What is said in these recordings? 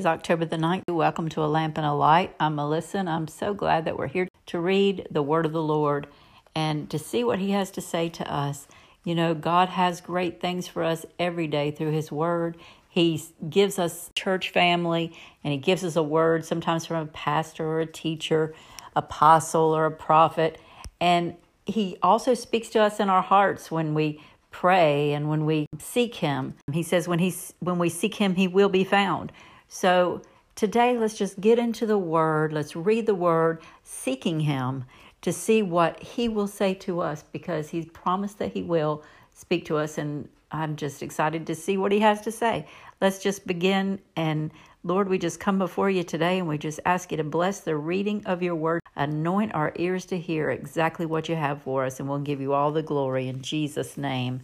Is October the 9th. Welcome to A Lamp and a Light. I'm Melissa, and I'm so glad that we're here to read the Word of the Lord and to see what He has to say to us. You know, God has great things for us every day through His Word. He gives us church family, and He gives us a word, sometimes from a pastor or a teacher, apostle or a prophet. And He also speaks to us in our hearts when we pray and when we seek him he says when he's when we seek him he will be found so today, let's just get into the Word. Let's read the Word, seeking Him to see what He will say to us because He's promised that He will speak to us. And I'm just excited to see what He has to say. Let's just begin. And Lord, we just come before you today and we just ask you to bless the reading of your Word, anoint our ears to hear exactly what you have for us, and we'll give you all the glory in Jesus' name.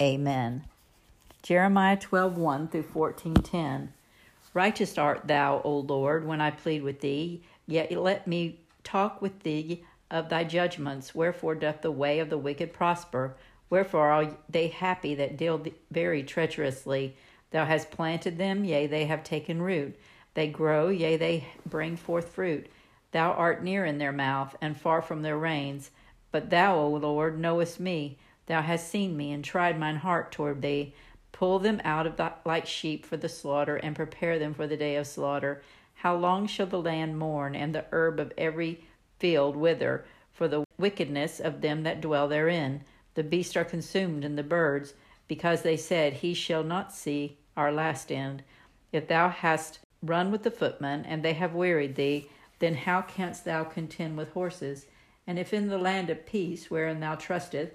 Amen. Jeremiah 12 1 through 14 10. Righteous art thou, O Lord, when I plead with thee, yet let me talk with thee of thy judgments. Wherefore doth the way of the wicked prosper? Wherefore are they happy that deal very treacherously? Thou hast planted them, yea, they have taken root. They grow, yea, they bring forth fruit. Thou art near in their mouth, and far from their reins. But thou, O Lord, knowest me. Thou hast seen me, and tried mine heart toward thee. Pull them out of the, like sheep for the slaughter, and prepare them for the day of slaughter. How long shall the land mourn, and the herb of every field wither, for the wickedness of them that dwell therein? The beasts are consumed, and the birds, because they said, He shall not see our last end. If thou hast run with the footmen, and they have wearied thee, then how canst thou contend with horses? And if in the land of peace, wherein thou trustest,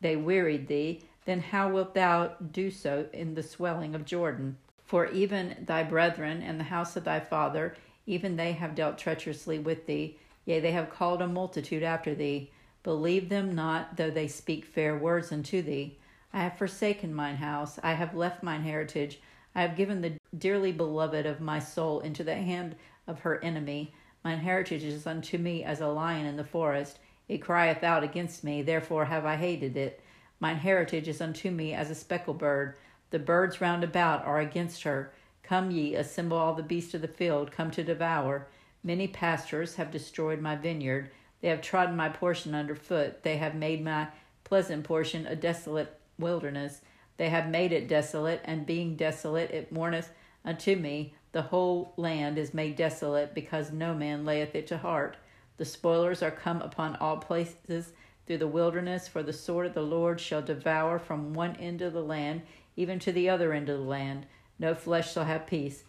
they wearied thee, then how wilt thou do so in the swelling of Jordan? For even thy brethren and the house of thy father, even they have dealt treacherously with thee, yea, they have called a multitude after thee. Believe them not, though they speak fair words unto thee. I have forsaken mine house, I have left mine heritage, I have given the dearly beloved of my soul into the hand of her enemy. Mine heritage is unto me as a lion in the forest. It crieth out against me, therefore have I hated it. Mine heritage is unto me as a speckled bird. The birds round about are against her. Come ye, assemble all the beasts of the field, come to devour. Many pastors have destroyed my vineyard. They have trodden my portion under foot. They have made my pleasant portion a desolate wilderness. They have made it desolate, and being desolate, it mourneth unto me. The whole land is made desolate, because no man layeth it to heart. The spoilers are come upon all places through the wilderness, for the sword of the Lord shall devour from one end of the land even to the other end of the land. No flesh shall have peace.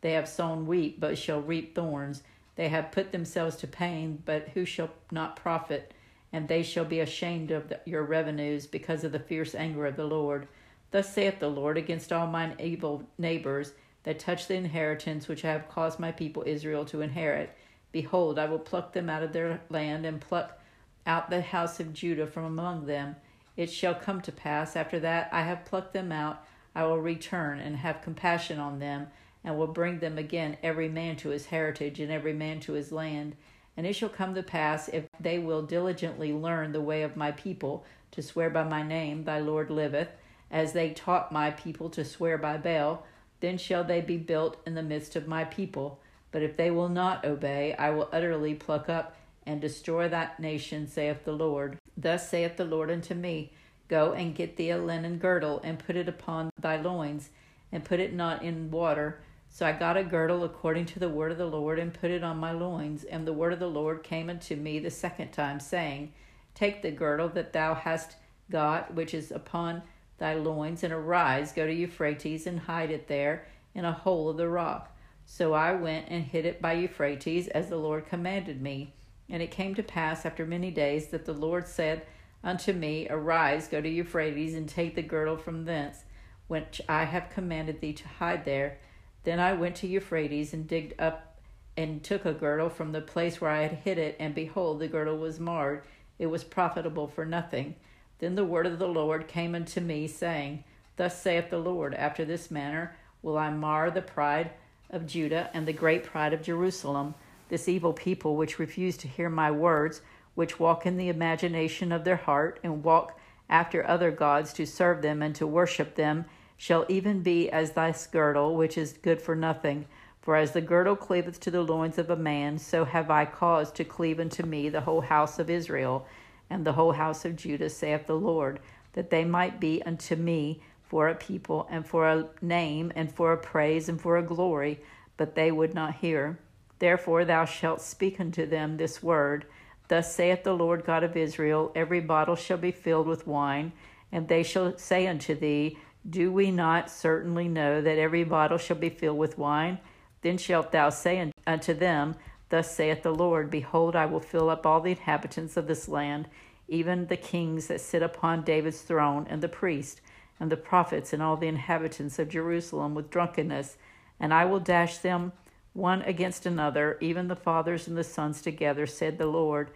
They have sown wheat, but shall reap thorns. They have put themselves to pain, but who shall not profit? And they shall be ashamed of the, your revenues because of the fierce anger of the Lord. Thus saith the Lord against all mine evil neighbors that touch the inheritance which I have caused my people Israel to inherit. Behold, I will pluck them out of their land and pluck out the house of Judah from among them. It shall come to pass after that I have plucked them out, I will return and have compassion on them, and will bring them again every man to his heritage and every man to his land. And it shall come to pass, if they will diligently learn the way of my people, to swear by my name, thy Lord liveth, as they taught my people to swear by Baal, then shall they be built in the midst of my people. But if they will not obey, I will utterly pluck up and destroy that nation, saith the Lord. Thus saith the Lord unto me Go and get thee a linen girdle, and put it upon thy loins, and put it not in water. So I got a girdle according to the word of the Lord, and put it on my loins. And the word of the Lord came unto me the second time, saying, Take the girdle that thou hast got, which is upon thy loins, and arise, go to Euphrates, and hide it there in a hole of the rock. So I went and hid it by Euphrates, as the Lord commanded me. And it came to pass after many days that the Lord said unto me, Arise, go to Euphrates, and take the girdle from thence, which I have commanded thee to hide there. Then I went to Euphrates, and digged up and took a girdle from the place where I had hid it, and behold, the girdle was marred, it was profitable for nothing. Then the word of the Lord came unto me, saying, Thus saith the Lord, After this manner will I mar the pride of Judah and the great pride of Jerusalem this evil people which refuse to hear my words, which walk in the imagination of their heart, and walk after other gods to serve them and to worship them, shall even be as thy girdle, which is good for nothing. For as the girdle cleaveth to the loins of a man, so have I caused to cleave unto me the whole house of Israel and the whole house of Judah, saith the Lord, that they might be unto me for a people, and for a name, and for a praise, and for a glory. But they would not hear. Therefore thou shalt speak unto them this word Thus saith the Lord God of Israel Every bottle shall be filled with wine, and they shall say unto thee, Do we not certainly know that every bottle shall be filled with wine? Then shalt thou say unto them, Thus saith the Lord, Behold, I will fill up all the inhabitants of this land, even the kings that sit upon David's throne, and the priests and the prophets and all the inhabitants of Jerusalem with drunkenness, and I will dash them one against another, even the fathers and the sons together, said the Lord.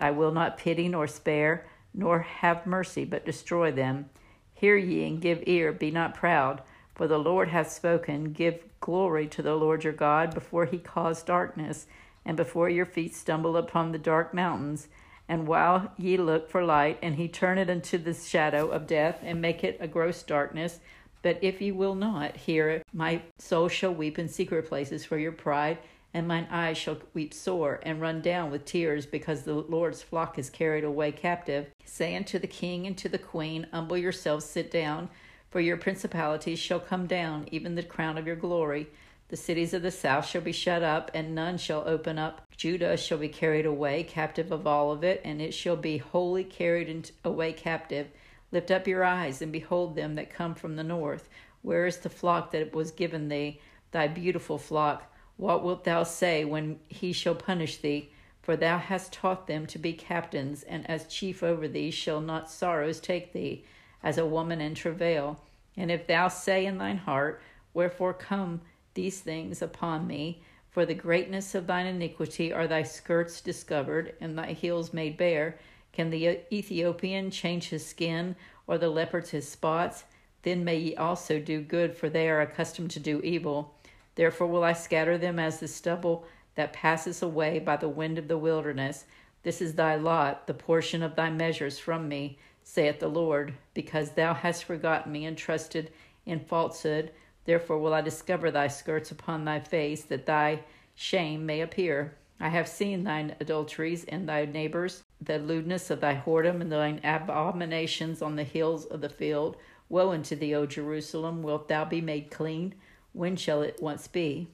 I will not pity nor spare, nor have mercy, but destroy them. Hear ye and give ear, be not proud, for the Lord hath spoken. Give glory to the Lord your God before he cause darkness, and before your feet stumble upon the dark mountains. And while ye look for light, and he turn it into the shadow of death, and make it a gross darkness, but if ye will not hear, it, my soul shall weep in secret places for your pride, and mine eyes shall weep sore, and run down with tears, because the Lord's flock is carried away captive. Say unto the king and to the queen, Humble yourselves, sit down, for your principalities shall come down, even the crown of your glory. The cities of the south shall be shut up, and none shall open up. Judah shall be carried away, captive of all of it, and it shall be wholly carried away captive. Lift up your eyes, and behold them that come from the north. Where is the flock that was given thee, thy beautiful flock? What wilt thou say when he shall punish thee? For thou hast taught them to be captains, and as chief over thee shall not sorrows take thee, as a woman in travail. And if thou say in thine heart, Wherefore come these things upon me. For the greatness of thine iniquity are thy skirts discovered, and thy heels made bare. Can the Ethiopian change his skin, or the leopard his spots? Then may ye also do good, for they are accustomed to do evil. Therefore will I scatter them as the stubble that passes away by the wind of the wilderness. This is thy lot, the portion of thy measures from me, saith the Lord, because thou hast forgotten me and trusted in falsehood Therefore will I discover thy skirts upon thy face, that thy shame may appear. I have seen thine adulteries and thy neighbors, the lewdness of thy whoredom and thine abominations on the hills of the field. Woe unto thee, O Jerusalem! Wilt thou be made clean? When shall it once be?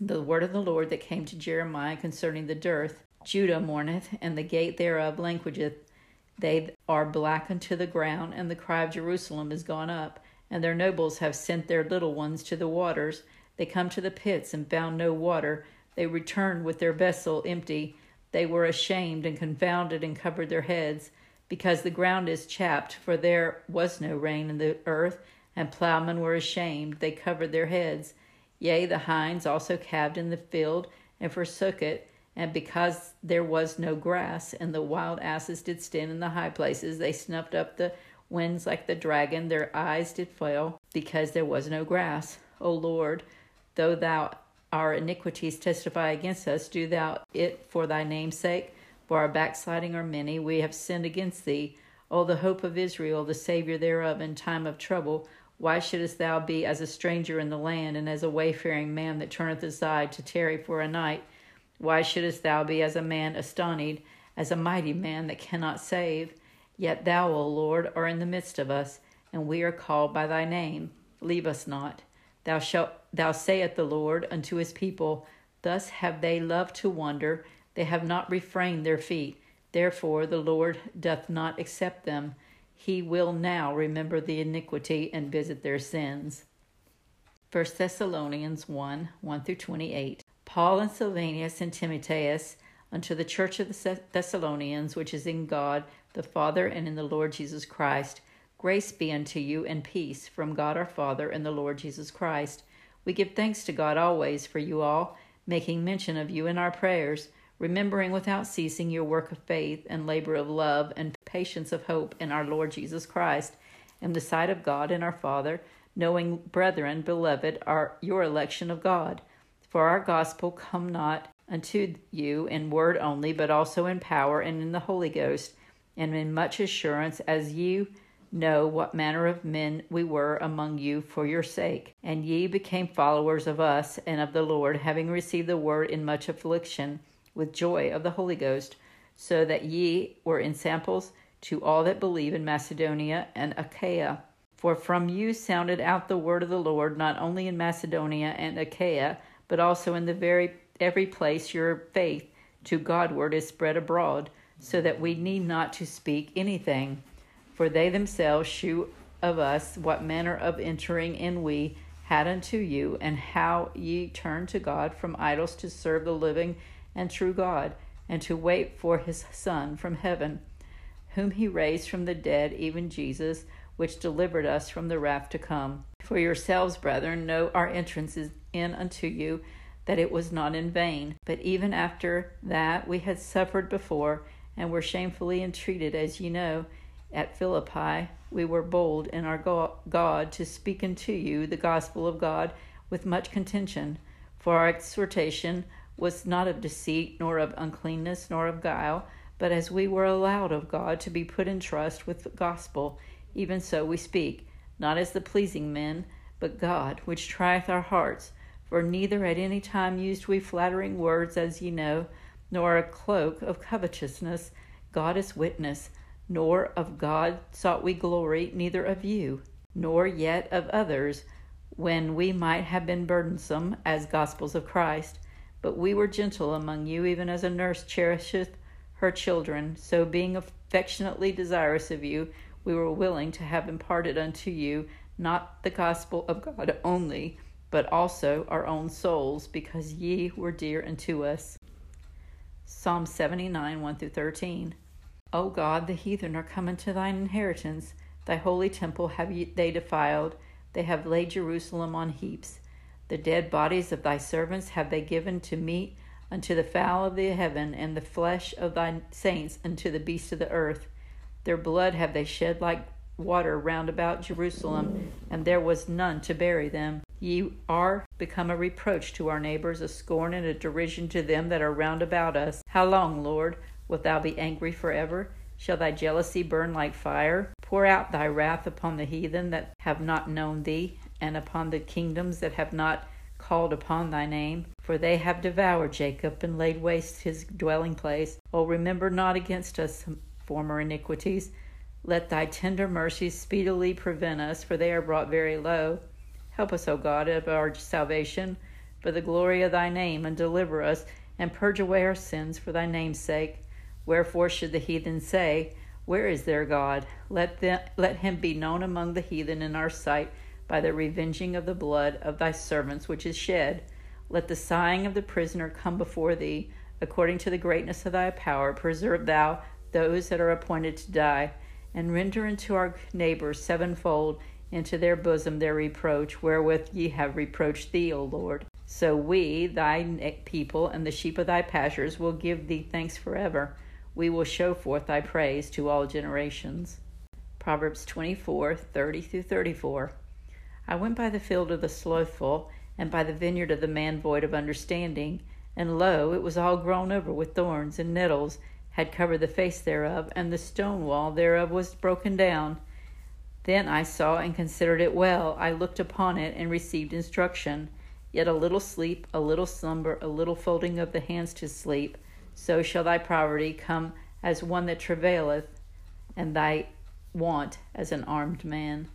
The word of the Lord that came to Jeremiah concerning the dearth Judah mourneth, and the gate thereof languisheth. They are black unto the ground, and the cry of Jerusalem is gone up and their nobles have sent their little ones to the waters. They come to the pits and found no water. They returned with their vessel empty. They were ashamed and confounded and covered their heads, because the ground is chapped, for there was no rain in the earth, and plowmen were ashamed. They covered their heads. Yea, the hinds also calved in the field and forsook it, and because there was no grass, and the wild asses did stand in the high places, they snuffed up the winds like the dragon, their eyes did fail, because there was no grass. O Lord, though thou our iniquities testify against us, do thou it for thy name's sake. For our backsliding are many, we have sinned against thee. O the hope of Israel, the Saviour thereof in time of trouble, why shouldest thou be as a stranger in the land, and as a wayfaring man that turneth aside to tarry for a night? Why shouldest thou be as a man astonied, as a mighty man that cannot save? Yet thou, O Lord, art in the midst of us, and we are called by thy name. Leave us not. Thou shalt thou saith the Lord unto his people, Thus have they loved to wander, they have not refrained their feet. Therefore the Lord doth not accept them. He will now remember the iniquity and visit their sins. 1 Thessalonians 1 1 through 28. Paul and Silvanus and Timotheus unto the church of the Thessalonians, which is in God the Father and in the Lord Jesus Christ. Grace be unto you and peace from God our Father and the Lord Jesus Christ. We give thanks to God always for you all, making mention of you in our prayers, remembering without ceasing your work of faith and labor of love and patience of hope in our Lord Jesus Christ, in the sight of God and our Father, knowing, brethren, beloved, are your election of God. For our gospel come not unto you in word only, but also in power and in the Holy Ghost, and in much assurance, as you know what manner of men we were among you for your sake. And ye became followers of us and of the Lord, having received the word in much affliction, with joy of the Holy Ghost, so that ye were ensamples to all that believe in Macedonia and Achaia. For from you sounded out the word of the Lord, not only in Macedonia and Achaia, but also in the very every place your faith to Godward is spread abroad, so that we need not to speak anything. For they themselves shew of us what manner of entering in we had unto you, and how ye turned to God from idols to serve the living and true God, and to wait for his Son from heaven, whom he raised from the dead, even Jesus which delivered us from the wrath to come. For yourselves, brethren, know our entrance is in unto you, that it was not in vain. But even after that we had suffered before, and were shamefully entreated, as ye know, at Philippi, we were bold in our God to speak unto you the gospel of God with much contention. For our exhortation was not of deceit, nor of uncleanness, nor of guile, but as we were allowed of God to be put in trust with the gospel, even so we speak, not as the pleasing men, but God, which trieth our hearts. For neither at any time used we flattering words, as ye know, nor a cloak of covetousness, God is witness, nor of God sought we glory, neither of you, nor yet of others, when we might have been burdensome as gospels of Christ. But we were gentle among you, even as a nurse cherisheth her children. So, being affectionately desirous of you, we were willing to have imparted unto you not the gospel of God only, but also our own souls, because ye were dear unto us. Psalm 79 1 through 13. O God, the heathen are come into thine inheritance. Thy holy temple have they defiled. They have laid Jerusalem on heaps. The dead bodies of thy servants have they given to meat unto the fowl of the heaven, and the flesh of thy saints unto the beasts of the earth. Their blood have they shed like water round about Jerusalem, and there was none to bury them. Ye are become a reproach to our neighbors, a scorn and a derision to them that are round about us. How long, Lord, wilt thou be angry forever? Shall thy jealousy burn like fire? Pour out thy wrath upon the heathen that have not known thee, and upon the kingdoms that have not called upon thy name. For they have devoured Jacob and laid waste his dwelling place. O remember not against us former iniquities. Let thy tender mercies speedily prevent us, for they are brought very low. Help us, O God, of our salvation, for the glory of thy name, and deliver us, and purge away our sins for thy name's sake. Wherefore should the heathen say, Where is their God? Let, them, let him be known among the heathen in our sight by the revenging of the blood of thy servants which is shed. Let the sighing of the prisoner come before thee. According to the greatness of thy power, preserve thou those that are appointed to die, and render unto our neighbors sevenfold into their bosom their reproach, wherewith ye have reproached thee, O Lord. So we, thy people, and the sheep of thy pastures, will give thee thanks forever. We will show forth thy praise to all generations. Proverbs 24 30 through 34. I went by the field of the slothful, and by the vineyard of the man void of understanding, and lo, it was all grown over with thorns and nettles had covered the face thereof, and the stone wall thereof was broken down. Then I saw and considered it well. I looked upon it and received instruction. Yet a little sleep, a little slumber, a little folding of the hands to sleep, so shall thy poverty come as one that travaileth, and thy want as an armed man.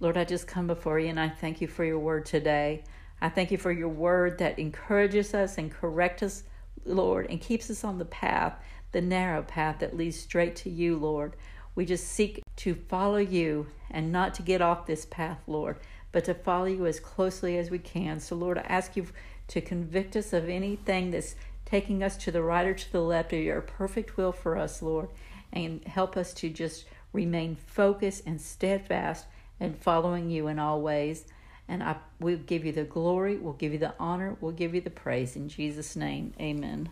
Lord, I just come before you and I thank you for your word today. I thank you for your word that encourages us and corrects us Lord, and keeps us on the path, the narrow path that leads straight to you, Lord. We just seek to follow you and not to get off this path, Lord, but to follow you as closely as we can. So, Lord, I ask you to convict us of anything that's taking us to the right or to the left of your perfect will for us, Lord, and help us to just remain focused and steadfast and following you in all ways. And I will give you the glory, we'll give you the honor, we'll give you the praise. In Jesus' name, amen.